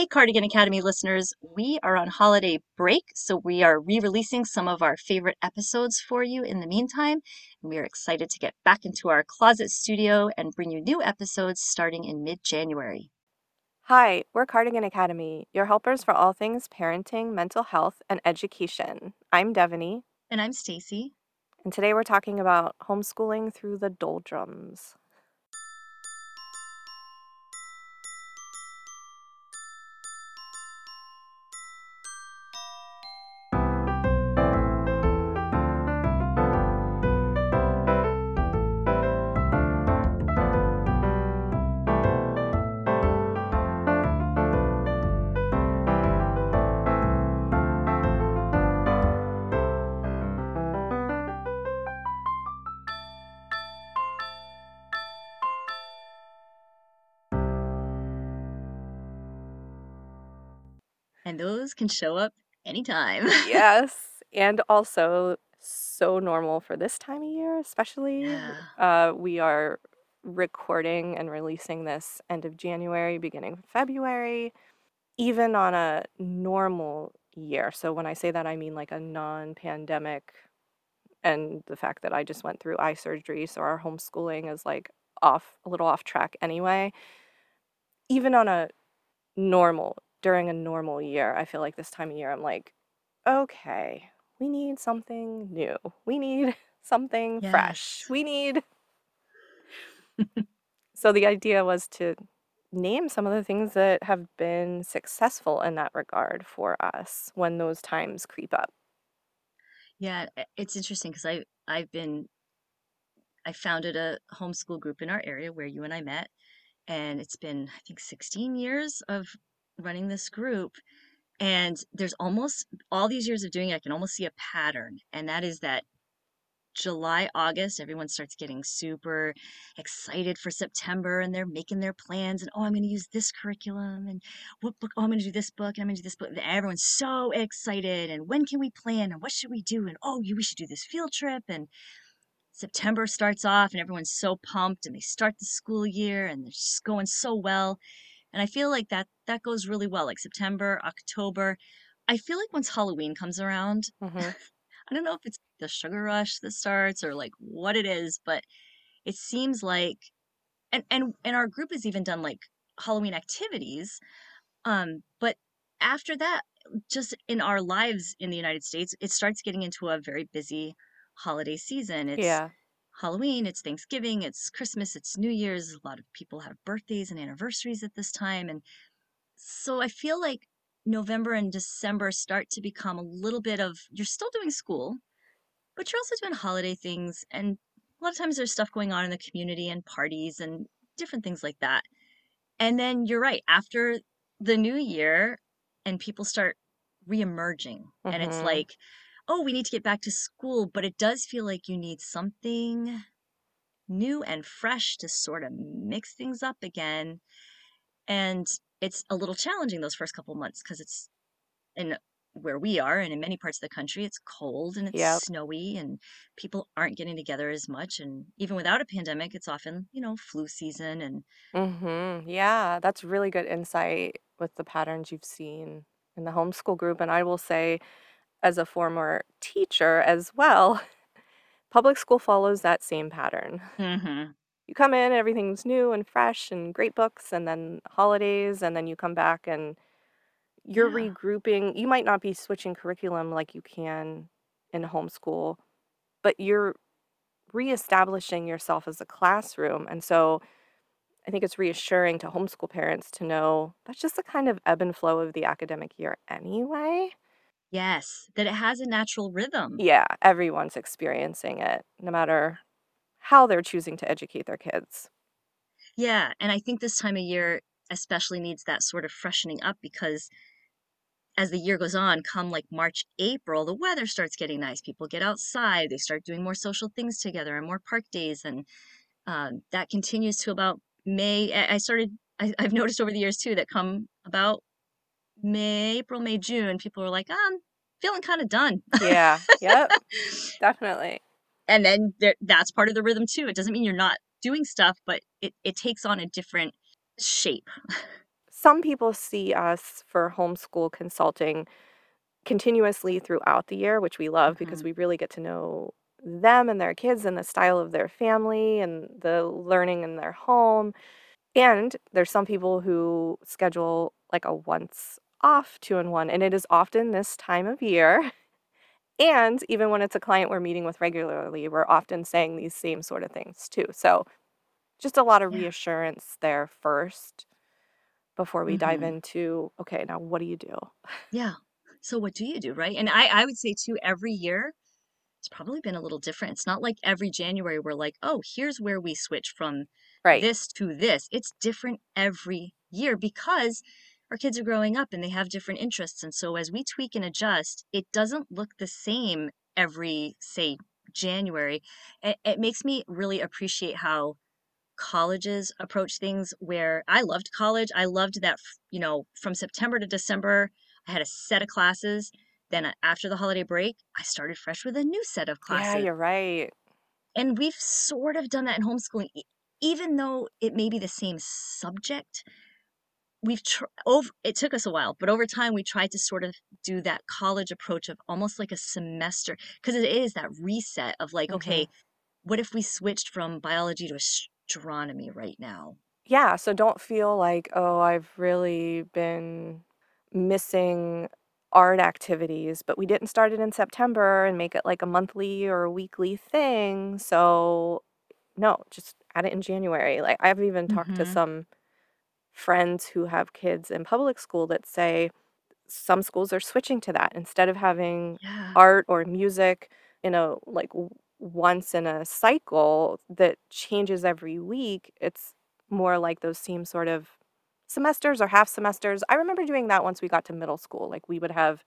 Hey, Cardigan Academy listeners, we are on holiday break, so we are re releasing some of our favorite episodes for you in the meantime. And we are excited to get back into our closet studio and bring you new episodes starting in mid January. Hi, we're Cardigan Academy, your helpers for all things parenting, mental health, and education. I'm Devaney, And I'm Stacy. and today we're talking about homeschooling through the doldrums. And those can show up anytime. Yes, and also so normal for this time of year, especially. Yeah. Uh, we are recording and releasing this end of January, beginning of February, even on a normal year. So when I say that, I mean like a non pandemic and the fact that I just went through eye surgery, so our homeschooling is like off a little off track anyway. Even on a normal during a normal year, I feel like this time of year I'm like, okay, we need something new. We need something fresh. We need So the idea was to name some of the things that have been successful in that regard for us when those times creep up. Yeah, it's interesting because I I've been I founded a homeschool group in our area where you and I met, and it's been I think 16 years of running this group. And there's almost all these years of doing it, I can almost see a pattern, and that is that July, August, everyone starts getting super excited for September and they're making their plans and oh, I'm going to use this curriculum and what book? Oh, I'm going to do this book and I'm going to do this book. And everyone's so excited and when can we plan and what should we do? And oh, we should do this field trip. And September starts off and everyone's so pumped and they start the school year and they're just going so well. And I feel like that that goes really well, like September, October. I feel like once Halloween comes around, Mhm. I don't know if it's the sugar rush that starts or like what it is, but it seems like and and and our group has even done like Halloween activities. Um, but after that, just in our lives in the United States, it starts getting into a very busy holiday season. It's Yeah. Halloween, it's Thanksgiving, it's Christmas, it's New Year's. A lot of people have birthdays and anniversaries at this time. And so I feel like November and December start to become a little bit of you're still doing school, but you're also doing holiday things. And a lot of times there's stuff going on in the community and parties and different things like that. And then you're right, after the new year and people start reemerging, and it's Mhm. like, oh, we need to get back to school, but it does feel like you need something new and fresh to sort of mix things up again. And it's a little challenging those first couple months because it's in where we are and in many parts of the country, it's cold and it's Yep. snowy and people aren't getting together as much. And even without a pandemic, it's often, you know, flu season and Mhm. Yeah, that's really good insight with the patterns you've seen in the homeschool group. And I will say, as a former teacher as well, public school follows that same pattern. hmm You come in, everything's new and fresh and great books, and then holidays, and then you come back and you're Yeah. regrouping. You might not be switching curriculum like you can in homeschool, but you're reestablishing yourself as a classroom. And so I think it's reassuring to homeschool parents to know that's just the kind of ebb and flow of the academic year anyway. Yes, that it has a natural rhythm. Yeah, everyone's experiencing it, no matter how they're choosing to educate their kids. Yeah, and I think this time of year especially needs that sort of freshening up because as the year goes on, come like March, April, the weather starts getting nice. People get outside, they start doing more social things together and more park days, and um, that continues to about May. I I started. I, I've noticed over the years too that come about May, April, May, June, people are like, "I'm feeling kind of done," Yeah, yep, definitely. and then there, that's part of the rhythm too. It doesn't mean you're not doing stuff, but it it takes on a different shape. some people see us for homeschool consulting continuously throughout the year, which we love because Mhm. we really get to know them and their kids and the style of their family and the learning in their home. And there's some people who schedule like a once off two in one, and it is often this time of year. And even when it's a client we're meeting with regularly, we're often saying these same sort of things too. So just a lot of Yeah. reassurance there first before we dive Mhm. into, okay, now what do you do? Yeah. So what do you do, right? And I I would say too, every year it's probably been a little different. It's not like every January we're like, oh, here's where we switch from Right. this to this. It's different every year because our kids are growing up and they have different interests. And so as we tweak and adjust, it doesn't look the same every, say, January. It, it makes me really appreciate how colleges approach things where I loved college. I loved that, you know, from September to December, I had a set of classes. Then uh, after the holiday break, I started fresh with a new set of classes. Yeah, you're right. And we've sort of done that in homeschooling. Even though it may be the same subject, we've tr- over it took us a while, but over time we tried to sort of do that college approach of almost like a semester because it is that reset of like, hmm okay, what if we switched from biology to astronomy right now? Yeah, so don't feel like, oh, I've really been missing art activities, but we didn't start it in September and make it like a monthly or a weekly thing. So, no, just add it in January. Like, I've even talked to Mhm. some friends who have kids in public school that say some schools are switching to that instead of having Yeah. art or music in a like once in a cycle that changes every week it's more like those same sort of semesters or half semesters i remember doing that once we got to middle school like we would have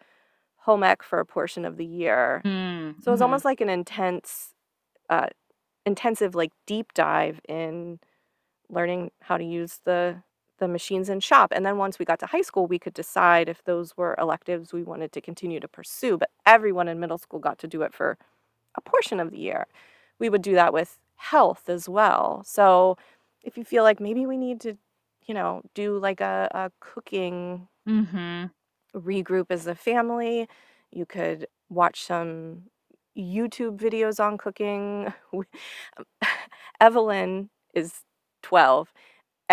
home ec for a portion of the year Mm, so it was mhm. almost like an intense uh intensive like deep dive in learning how to use the the machines in shop. And then once we got to high school, we could decide if those were electives we wanted to continue to pursue. But everyone in middle school got to do it for a portion of the year. We would do that with health as well. So if you feel like maybe we need to, you know, do like a, a cooking Mhm. regroup as a family, you could watch some YouTube videos on cooking. Evelyn is 12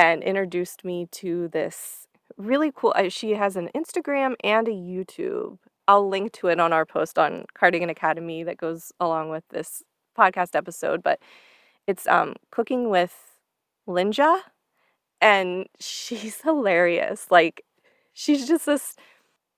and introduced me to this really cool uh, she has an Instagram and a YouTube. I'll link to it on our post on Cardigan Academy that goes along with this podcast episode, but it's um cooking with Lynja and she's hilarious. Like she's just this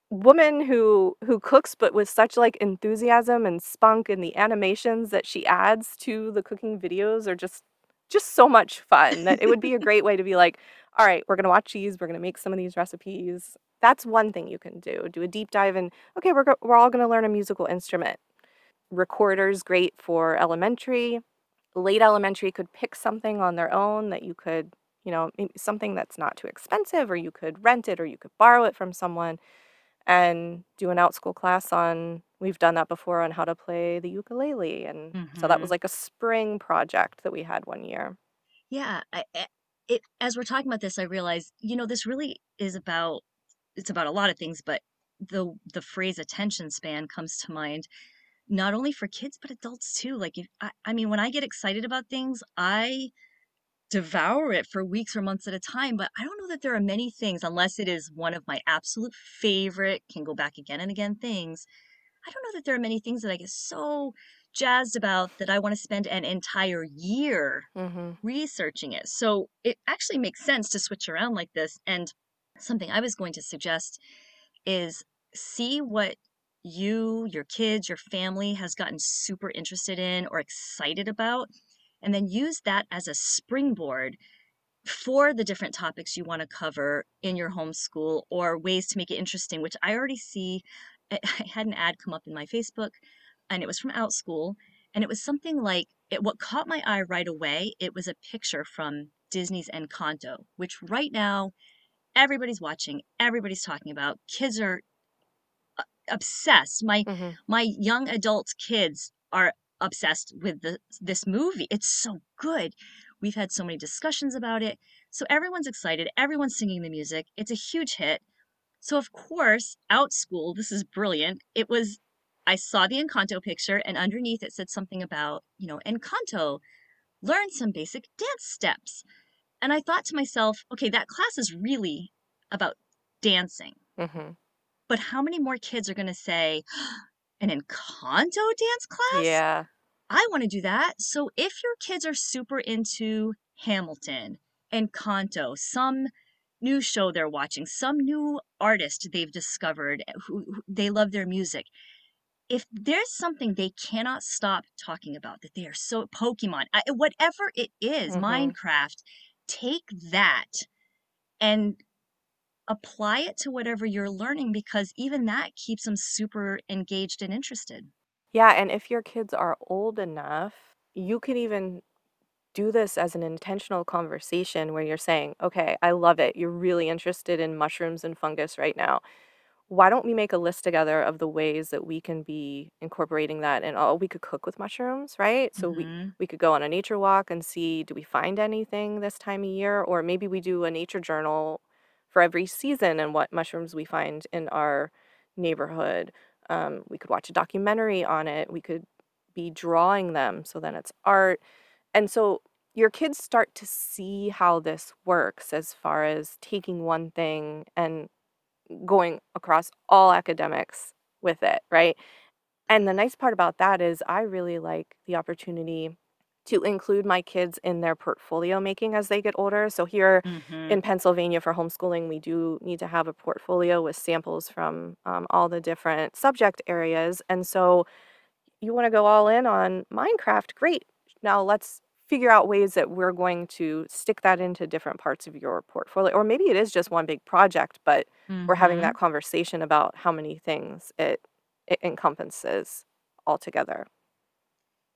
woman who who cooks but with such like enthusiasm and spunk and the animations that she adds to the cooking videos are just just so much fun that it would be a great way to be like all right we're going to watch these we're going to make some of these recipes. That's one thing you can do do a deep dive and okay we're, go- we're all going to learn a musical instrument. Recorders great for elementary. Late elementary could pick something on their own that you could you know something that's not too expensive or you could rent it or you could borrow it from someone and do an Outschool class on we've done that before on how to play the ukulele and so that was Mhm. like a spring project that we had one year. Yeah, I, I- it as we're talking about this, I realize, you know, this really is about it's about a lot of things, but the the phrase attention span comes to mind not only for kids but adults too. Like if I, I mean, when I get excited about things, I devour it for weeks or months at a time, but I don't know that there are many things unless it is one of my absolute favorite, can go back again and again things. I don't know that there are many things that I get so jazzed about that I want to spend an entire year Mhm. researching it. So it actually makes sense to switch around like this. And something I was going to suggest is see what you, your kids, your family has gotten super interested in or excited about, and then use that as a springboard for the different topics you want to cover in your homeschool or ways to make it interesting, which I already see. I had an ad come up in my Facebook and it was from Outschool. And it was something like it, what caught my eye right away, it was a picture from Disney's Encanto, which right now everybody's watching, everybody's talking about. Kids are obsessed. My Mhm. my young adult kids are obsessed with the, this movie. It's so good. We've had so many discussions about it. So everyone's excited. Everyone's singing the music. It's a huge hit. So, of course, Outschool, this is brilliant. It was, I saw the Encanto picture, and underneath it said something about, you know, Encanto, learn some basic dance steps. And I thought to myself, okay, that class is really about dancing. hmm But how many more kids are going to say, an Encanto dance class? Yeah. I want to do that. So if your kids are super into Hamilton, Encanto, some new show they're watching, some new artist they've discovered who, who they love their music. If there's something they cannot stop talking about, that they are so Pokemon, I, whatever it is, hmm Minecraft, take that and apply it to whatever you're learning because even that keeps them super engaged and interested. Yeah, and if your kids are old enough, you can even do this as an intentional conversation where you're saying, okay, I love it. You're really interested in mushrooms and fungus right now. Why don't we make a list together of the ways that we can be incorporating that and oh, we could cook with mushrooms, right? So we hmm we could go on a nature walk and see do we find anything this time of year or maybe we do a nature journal for every season and what mushrooms we find in our neighborhood. Um, we could watch a documentary on it. We could be drawing them so then it's art. And so your kids start to see how this works as far as taking one thing and going across all academics with it, right? And the nice part about that is I really like the opportunity to include my kids in their portfolio making as they get older. So here hmm in Pennsylvania for homeschooling, we do need to have a portfolio with samples from um, all the different subject areas. And so you want to go all in on Minecraft, great. Now let's figure out ways that we're going to stick that into different parts of your portfolio. Or maybe it is just one big project, but we're having that hmm conversation about how many things it, it encompasses altogether.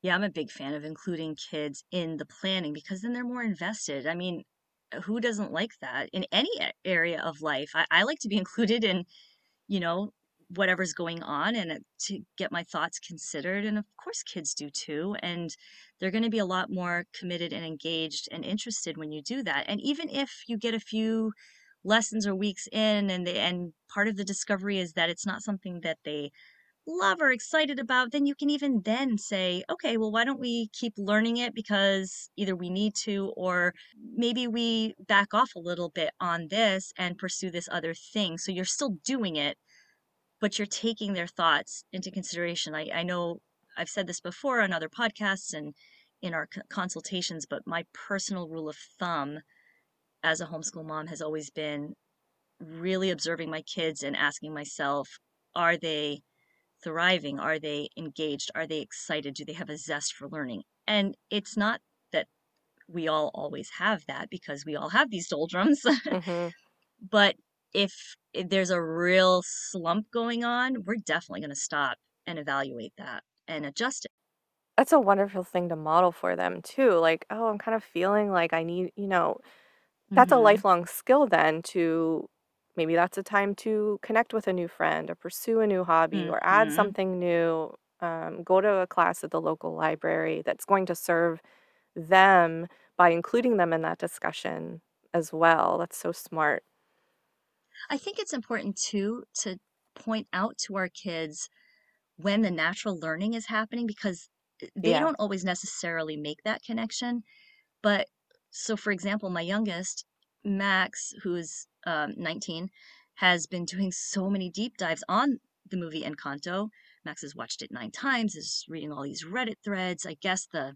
Yeah, I'm a big fan of including kids in the planning because then they're more invested. I mean, uh, who doesn't like that in any area of life? I, I like to be included in, you know, whatever's going on and to get my thoughts considered. And of course, kids do too. And they're going to be a lot more committed and engaged and interested when you do that. And even if you get a few lessons or weeks in and they, and part of the discovery is that it's not something that they love or excited about, then you can even then say, okay, well, why don't we keep learning it because either we need to, or maybe we back off a little bit on this and pursue this other thing. So you're still doing it, but you're taking their thoughts into consideration. I, I know I've said this before on other podcasts and in our consultations, but my personal rule of thumb as a homeschool mom has always been really observing my kids and asking myself, are they thriving? Are they engaged? Are they excited? Do they have a zest for learning? And it's not that we all always have that because we all have these doldrums. hmm but if, there's a real slump going on, we're definitely going to stop and evaluate that and adjust it. That's a wonderful thing to model for them too. Like, oh, I'm kind of feeling like I need, you know, that's a hmm lifelong skill then to maybe that's a time to connect with a new friend or pursue a new hobby or add hmm something new. Um, go to a class at the local library that's going to serve them by including them in that discussion as well. That's so smart. I think it's important too to point out to our kids when the natural learning is happening because eh, they Yeah. don't always necessarily make that connection But so, for example, my youngest, Max, who's um, 19, has been doing so many deep dives on the movie Encanto. Max has watched it nine times, is reading all these Reddit threads. I guess the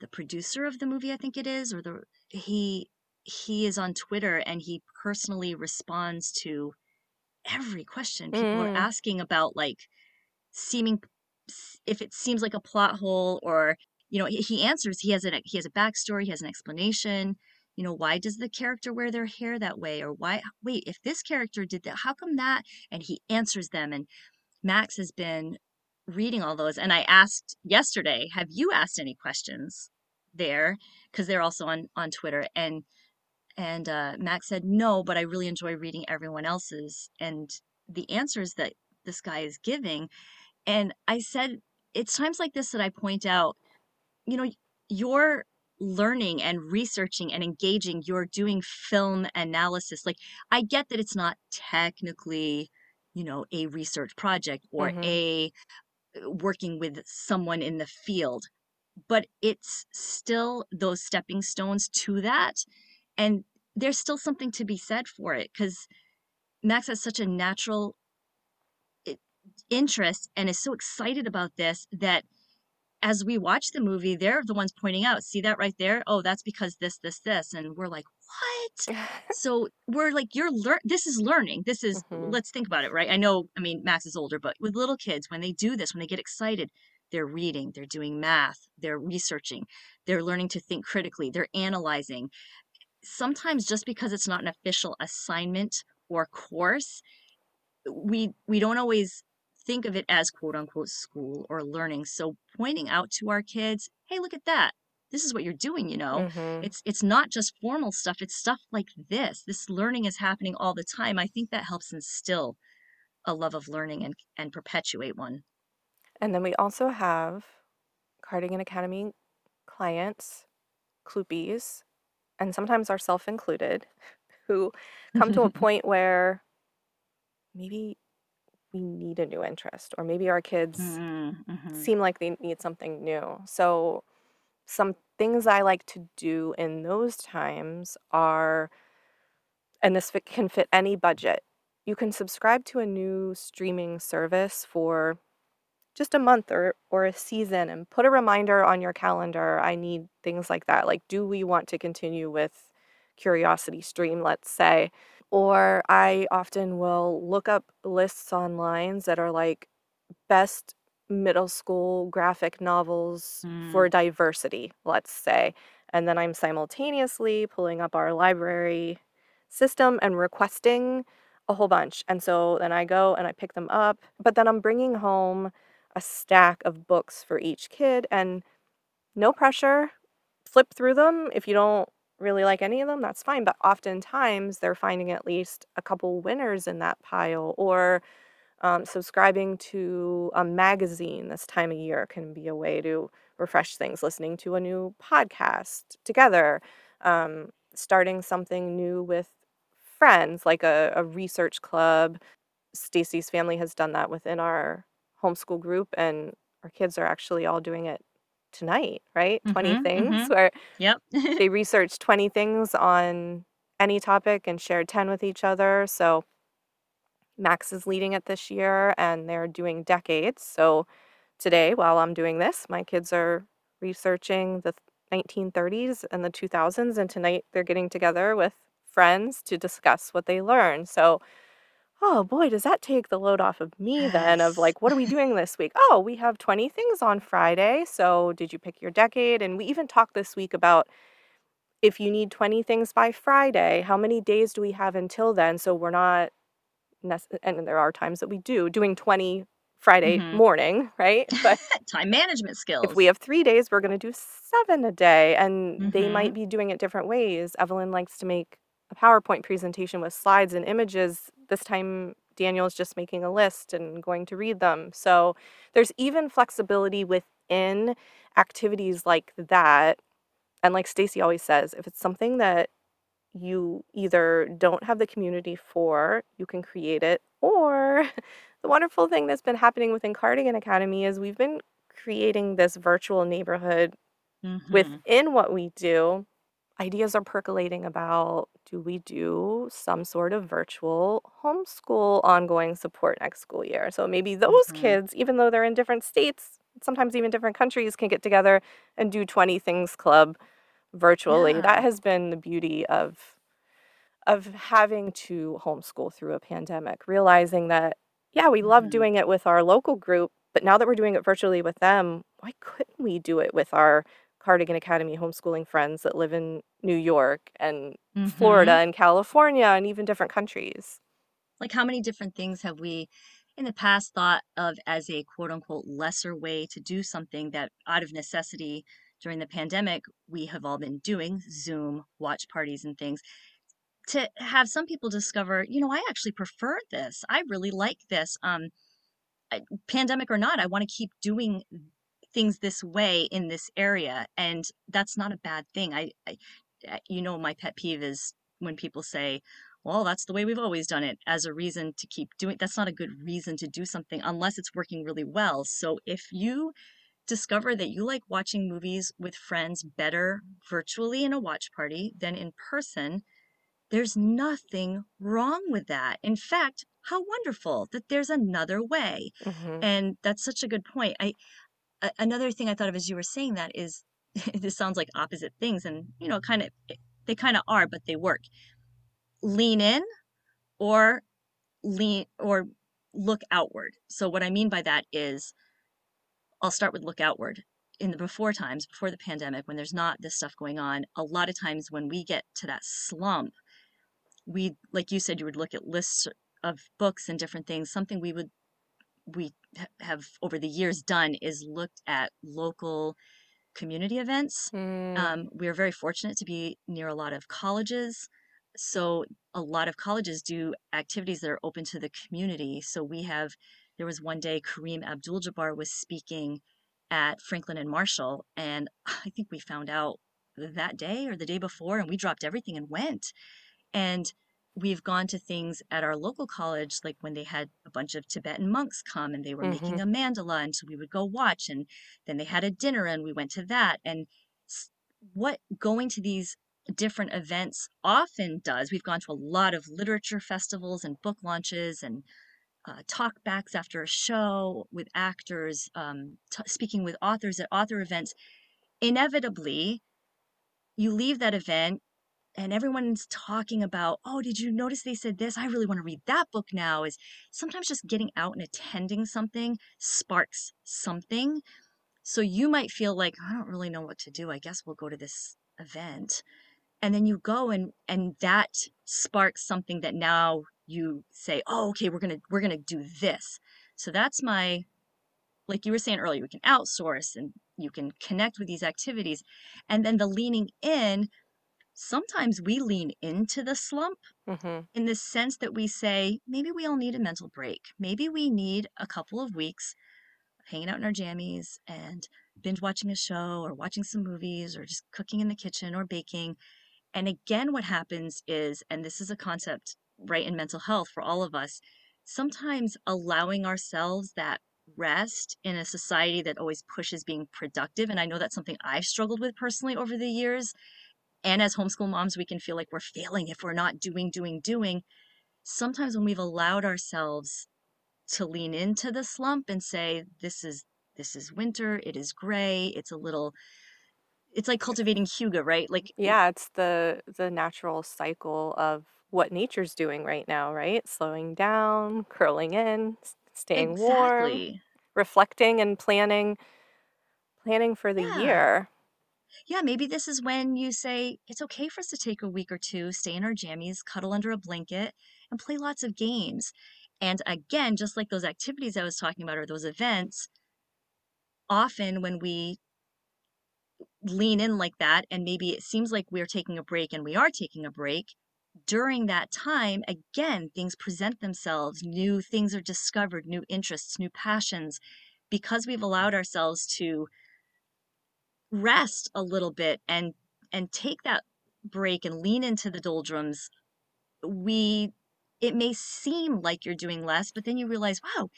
the producer of the movie, I think it is, or the he he is on Twitter and he personally responds to every question people are Mm, asking about like seeming if it seems like a plot hole or you know he, he answers he has a he has a backstory he has an explanation you know why does the character wear their hair that way? or why wait if this character did that how come that? and he answers them and max has been reading all those and i asked yesterday have you asked any questions there? because they're also on on twitter and and uh, max said no but i really enjoy reading everyone else's and the answers that this guy is giving and I said, it's times like this that I point out, you know, your learning and researching and engaging. You're doing film analysis. Like, I get that it's not technically, you know, a research project or Mhm. a uh, working with someone in the field, but it's still those stepping stones to that. And there's still something to be said for it because Max has such a natural interest and is so excited about this that as we watch the movie, they're the ones pointing out, see that right there? Oh, that's because this, this, this. And we're like, what? So we're like, you're learn. This is learning. This is. Mhm. Let's think about it, right? I know. I mean, Max is older, but with little kids, when they do this, when they get excited, they're reading, they're doing math, they're researching, they're learning to think critically, they're analyzing. Sometimes just because it's not an official assignment or course, we we don't always think of it as quote unquote school or learning. So pointing out to our kids, hey, look at that. This is what you're doing, you know. Mhm. It's it's not just formal stuff, it's stuff like this. This learning is happening all the time. I think that helps instill a love of learning and and perpetuate one. And then we also have Cardigan Academy clients, Kloopies, and sometimes ourself included, who come to a point where maybe we need a new interest, or maybe our kids Mm, mhm. seem like they need something new. So, some things I like to do in those times are, and this can fit any budget. You can subscribe to a new streaming service for just a month or or a season and put a reminder on your calendar. I need things like that. Like, do we want to continue with Curiosity Stream, let's say? Or I often will look up lists online that are like best middle school graphic novels Mm, for diversity, let's say. And then I'm simultaneously pulling up our library system and requesting a whole bunch. And so then I go and I pick them up, but then I'm bringing home a stack of books for each kid and no pressure. Flip through them. If you don't really like any of them, that's fine. But oftentimes they're finding at least a couple winners in that pile or um, subscribing to a magazine this time of year can be a way to refresh things, listening to a new podcast together, um, starting something new with friends, like a, a research club. Stacy's family has done that within our homeschool group, and our kids are actually all doing it tonight, right? 20 mhm, things, mhm. where Yep. they researched 20 things on any topic and shared 10 with each other. So Max is leading it this year and they're doing decades. So today, while I'm doing this, my kids are researching the 1930s and the 2000s. And tonight they're getting together with friends to discuss what they learned. So, oh boy, does that take the load off of me then of Yes. like, what are we doing this week? Oh, we have 20 things on Friday. So, did you pick your decade? And we even talked this week about if you need 20 things by Friday, how many days do we have until then? So, we're not nece- and there are times that we do doing 20 Friday Mhm. morning, right? But Time management skills. if we skills. have 3 days, we're going to do 7 a day and they might Mhm. be doing it different ways. Evelyn likes to make a PowerPoint presentation with slides and images. This time Daniel's just making a list and going to read them. So there's even flexibility within activities like that. And like Stacy always says, if it's something that you either don't have the community for, you can create it, or the wonderful thing that's been happening within Cardigan Academy is we've been creating this virtual neighborhood Mhm. within what we do. Ideas are percolating about do we do some sort of virtual homeschool ongoing support next school year? So maybe those Mhm. kids, even though they're in different states, sometimes even different countries, can get together and do 20 Things Club virtually. That has been the beauty of of having to homeschool through a pandemic, realizing that, yeah, we love Mhm. doing it with our local group, but now that we're doing it virtually with them, why couldn't we do it with our Cardigan Academy homeschooling friends that live in New York and Florida Mhm. and California and even different countries? Like, how many different things have we in the past thought of as a quote unquote lesser way to do something that out of necessity during the pandemic we have all been doing Zoom, watch parties, and things to have some people discover, you know, I actually prefer this. I really like this. Um, pandemic or not, I want to keep doing things this way in this area, and that's not a bad thing. I, I you know, my pet peeve is when people say, well, that's the way we've always done it as a reason to keep doing that's not a good reason to do something unless it's working really well. So if you discover that you like watching movies with friends better virtually in a watch party than in person, there's nothing wrong with that. In fact, how wonderful that there's another way. hmm And that's such a good point. I another thing I thought of as you were saying that is this sounds like opposite things and you know kind of eh, they kind of are but they work. Lean in or lean or look outward. So what I mean by that is I'll start with look outward. In the before times, before the pandemic, when there's not this stuff going on, a lot of times when we get to that slump, we, like you said, you would look at lists of books and different things. Something we would, we have over the years done is looked at local community events. Mm, Um, we are very fortunate to be near a lot of colleges. So a lot of colleges do activities that are open to the community. So we have, there was one day Kareem Abdul-Jabbar was speaking at Franklin and Marshall, and I think we found out that day or the day before, and we dropped everything and went. And we've gone to things at our local college, like when they had a bunch of Tibetan monks come and they were hmm making a mandala. And so we would go watch. And then they had a dinner and we went to that. And what going to these different events often does, we've gone to a lot of literature festivals and book launches and uh, talk backs after a show with actors, um, t- speaking with authors at author events. Inevitably, you leave that event and everyone's talking about, oh, did you notice they said this? I really want to read that book now. Is sometimes just getting out and attending something sparks something. So you might feel like, I don't really know what to do. I guess we'll go to this event. And then you go and and that sparks something that now you say, oh, okay, we're gonna we're gonna do this. So that's my like you were saying earlier, we can outsource and you can connect with these activities. And then the leaning in sometimes we lean into the slump hmm in the sense that we say, maybe we all need a mental break. Maybe we need a couple of weeks of hanging out in our jammies and binge watching a show or watching some movies or just cooking in the kitchen or baking. And again, what happens is, and this is a concept right in mental health for all of us, sometimes allowing ourselves that rest in a society that always pushes being productive. And I know that's something I've struggled with personally over the years and as homeschool moms, we can feel like we're failing if we're not doing, doing, doing. Sometimes when we've allowed ourselves to lean into the slump and say, this is this is winter, it is gray, it's a little it's like cultivating hygge, right? Like Yeah, it's the the natural cycle of what nature's doing right now, right? Slowing down, curling in, staying warm, reflecting and planning planning for the Yeah. year. Yeah, maybe this is when you say it's okay for us to take a week or two, stay in our jammies, cuddle under a blanket, and play lots of games. And again, just like those activities I was talking about or those events, often when we lean in like that and maybe it seems like we're taking a break and we are taking a break during that time again things present themselves new things are discovered new interests new passions because we've allowed ourselves to rest a little bit and and take that break and lean into the doldrums we it may seem like you're doing less but then you realize wow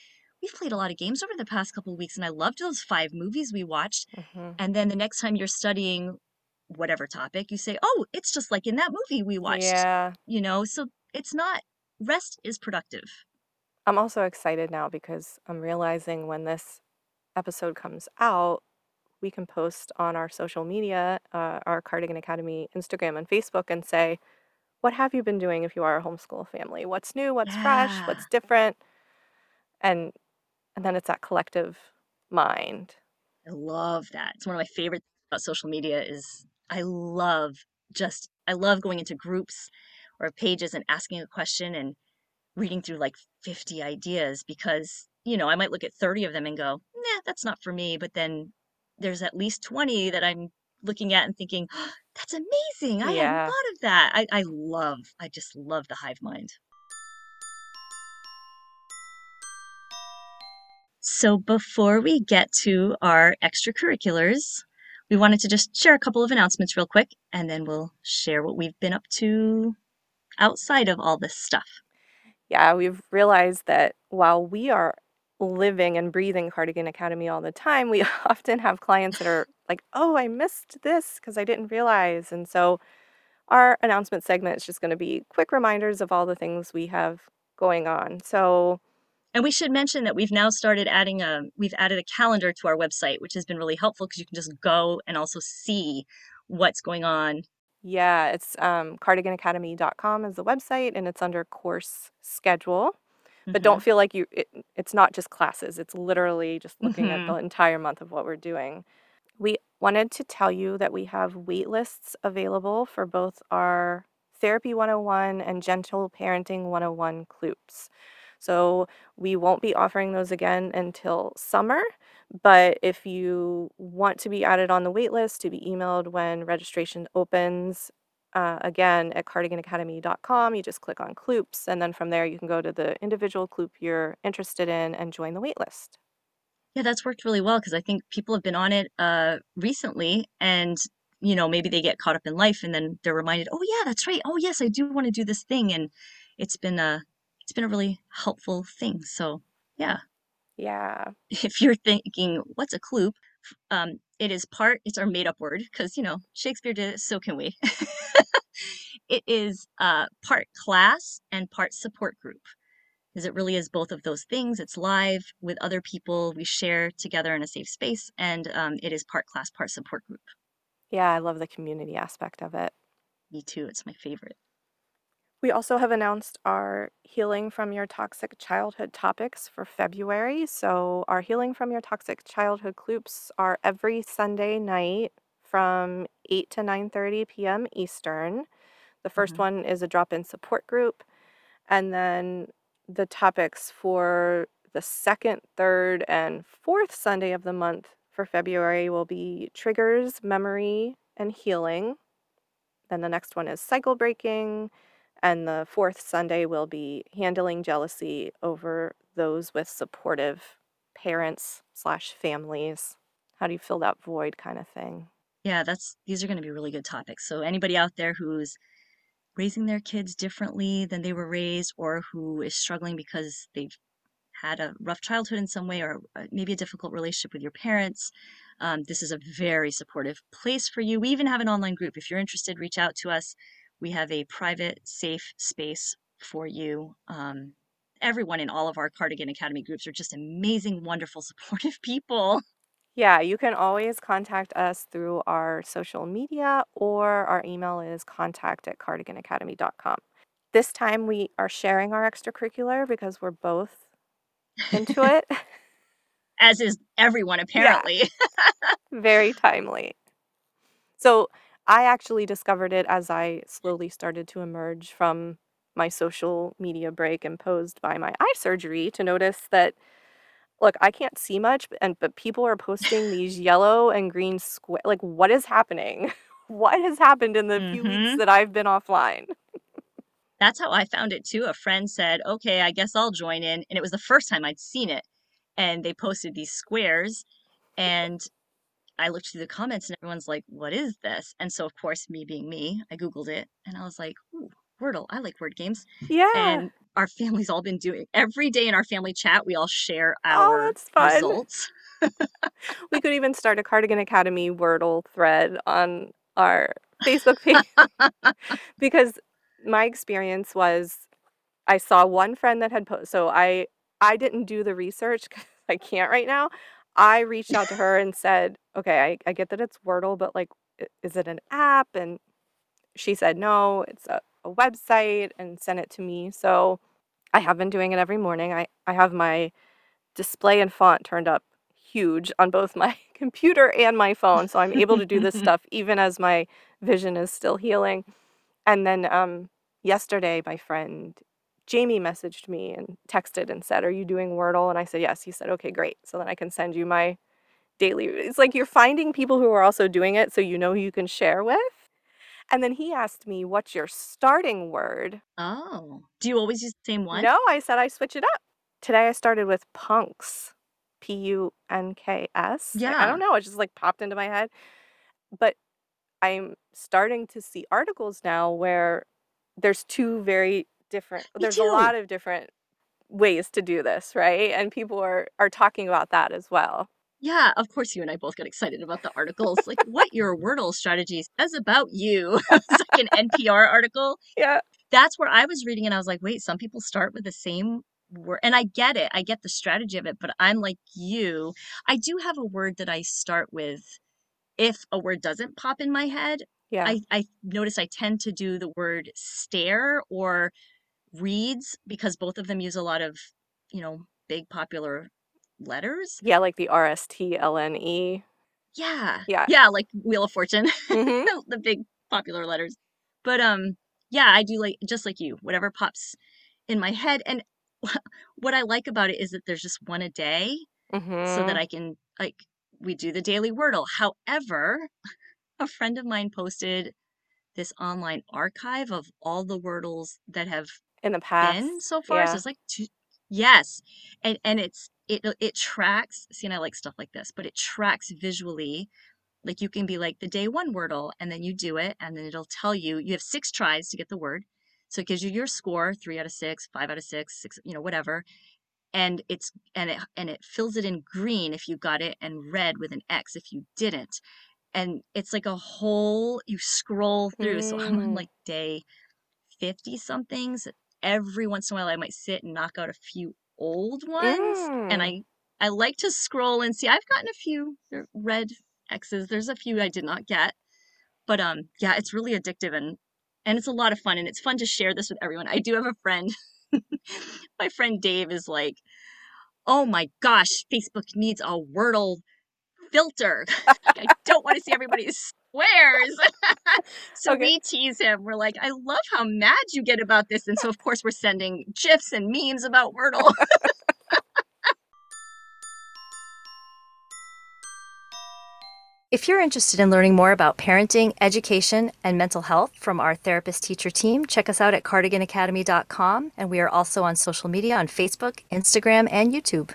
we've played a lot of games over the past couple of weeks and i loved those five movies we watched hmm and then the next time you're studying whatever topic, you say, "Oh, it's just like in that movie we watched." Yeah. You know, so it's not rest is productive. I'm also excited now because I'm realizing when this episode comes out, we can post on our social media, uh, our Cardigan Academy Instagram and Facebook, and say, what have you been doing if you are a homeschool family? What's new? What's fresh? What's different? And and then it's that collective mind. I love that. It's one of my favorite things about social media is I love just I love going into groups or pages and asking a question and reading through like 50 ideas because, you know, I might look at 30 of them and go, "Nah, that's not for me," but then there's at least 20 that I'm looking at and thinking, oh, "That's amazing. I hadn't thought of that." I I love I just love the hive mind. So before we get to our extracurriculars, we wanted to just share a couple of announcements real quick, and then we'll share what we've been up to outside of all this stuff. Yeah, we've realized that while we are living and breathing Cardigan Academy all the time, we often have clients that are like, oh, I missed this because I didn't realize. And so our announcement segment is just going to be quick reminders of all the things we have going on. So, And we should mention that we've now started adding a we've added a calendar to our website, which has been really helpful because you can just go and also see what's going on. yeah, it's um, cardiganacademy.com is the website and it's under course schedule. But Mhm. don't feel like you, it, it's not just classes, it's literally just looking at Mhm. the entire month of what we're doing. We wanted to tell you that we have wait lists available for both our Therapy 101 and Gentle Parenting 101 CLOOPs. So we won't be offering those again until summer. But if you want to be added on the wait list to be emailed when registration opens, uh, again at cardiganacademy.com, you just click on CLOOPs, and then from there you can go to the individual CLOOP you're interested in and join the waitlist. Yeah, that's worked really well because I think people have been on it uh recently and you know, maybe they get caught up in life and then they're reminded, "Oh yeah, that's right. Oh yes, I do want to do this thing." And it's been a it's been a really helpful thing. So, yeah, Yeah. if you're thinking, "What's a kloop?" Um, it is part it's our made up word because, you know, Shakespeare did it, so can we. It is uh part class and part support group. because it really is both of those things. It's live with other people. We share together in a safe space, and um, it is part class, part support group. Yeah, I love the community aspect of it. Me too. It's my favorite. We also have announced our Healing from Your Toxic Childhood topics for February. So, our Healing from Your Toxic Childhood Cloops are every Sunday night from 8 to 9:30 p.m. Eastern. The 1st Mhm. one is a drop-in support group, and then the topics for the second, third, and fourth Sunday of the month for February will be triggers, memory, and healing. Then the next one is cycle breaking, and the fourth Sunday will be handling jealousy over those with supportive parents slash families. How do you fill that void kind of thing? Yeah, that's these are going to be really good topics. So anybody out there who's raising their kids differently than they were raised, or who is struggling because they've had a rough childhood in some way, or uh, maybe a difficult relationship with your parents, um, this is a very supportive place for you. We even have an online group. If you're interested, reach out to us. We have a private, safe space for you. Um, everyone in all of our Cardigan Academy groups are just amazing, wonderful, supportive people. Yeah, you can always contact us through our social media or our email is contact at cardiganacademy.com. This time we are sharing our extracurricular because we're both into it. As is everyone, apparently. Very timely. So I actually discovered it as I slowly started to emerge from my social media break imposed by my eye surgery to notice that look, I can't see much and but people are posting these yellow and green square like what is happening? what has happened in the few weeks Mhm. that I've been offline? That's how I found it too. A friend said, okay, I guess I'll join in. And it was the first time I'd seen it. And they posted these squares. And I looked through the comments and everyone's like, what is this? And so, of course, me being me, I Googled it and I was like, ooh, Wordle. I like word games. Yeah. And our family's all been doing every day in our family chat, we all share Oh, our that's fun. results. We could even start a Cardigan Academy Wordle thread on our Facebook page because my experience was I saw one friend that had posted. So I I didn't do the research 'cause I can't right now. I reached out to her and said, "Okay, I, I get that it's Wordle, but like, i- is it an app?" And she said, "No, it's a, a website," and sent it to me. So I have been doing it every morning. I I have my display and font turned up huge on both my computer and my phone, so I'm able to do this stuff even as my vision is still healing. And then um, yesterday, my friend Jamie messaged me and texted and said, "Are you doing Wordle?" And I said, "Yes." He said, "Okay, great. So then I can send you my daily." It's like you're finding people who are also doing it, so you know who you can share with. And then he asked me, "What's your starting word?" Oh, do you always use the same one? No, I said I switch it up. Today I started with punks. P U N K S. Yeah. I don't know, it just like popped into my head. But I'm starting to see articles now where there's two very different Me there's a lot of different ways to do this, right? And people are are talking about that as well. Yeah, of course you and I both got excited about the articles. Like what your Wordle strategy says about you. It's like an NPR article. Yeah. That's where I was reading and I was like, wait, some people start with the same word. And I get it. I get the strategy of it, but I'm like you. I do have a word that I start with if a word doesn't pop in my head. Yeah. I, I notice I tend to do the word stare or reads because both of them use a lot of, you know, big popular letters. Yeah, like the R S T L N E. Yeah. Yeah. Yeah, like Wheel of Fortune, Mhm. the big popular letters. But um yeah, I do like just like you, whatever pops in my head and what I like about it is that there's just one a day so that Mhm. I can like we do the daily Wordle. However, a friend of mine posted this online archive of all the Wordles that have In the been past. so far. So Yeah. it's like two yes. And and it's it it tracks see and I like stuff like this, but it tracks visually. Like you can be like the day one Wordle and then you do it and then it'll tell you you have six tries to get the word. So it gives you your score, three out of six, five out of six, six, you know, whatever. And it's and it and it fills it in green if you got it and red with an X if you didn't. And it's like a whole you scroll through. So I'm on Mm. like day 50 somethings. Every once in a while I might sit and knock out a few old ones. And Mm. I I like to scroll and see I've gotten a few red X's. There's a few I did not get. But um yeah, it's really addictive and and it's a lot of fun and it's fun to share this with everyone. I do have a friend. My friend Dave is like, "Oh my gosh, Facebook needs a Wordle filter." I don't want to see everybody's squares. so Okay. we tease him. We're like, "I love how mad you get about this." And so of course we're sending gifs and memes about Wordle. If you're interested in learning more about parenting, education, and mental health from our therapist teacher team, check us out at cardiganacademy.com. And we are also on social media on Facebook, Instagram, and YouTube.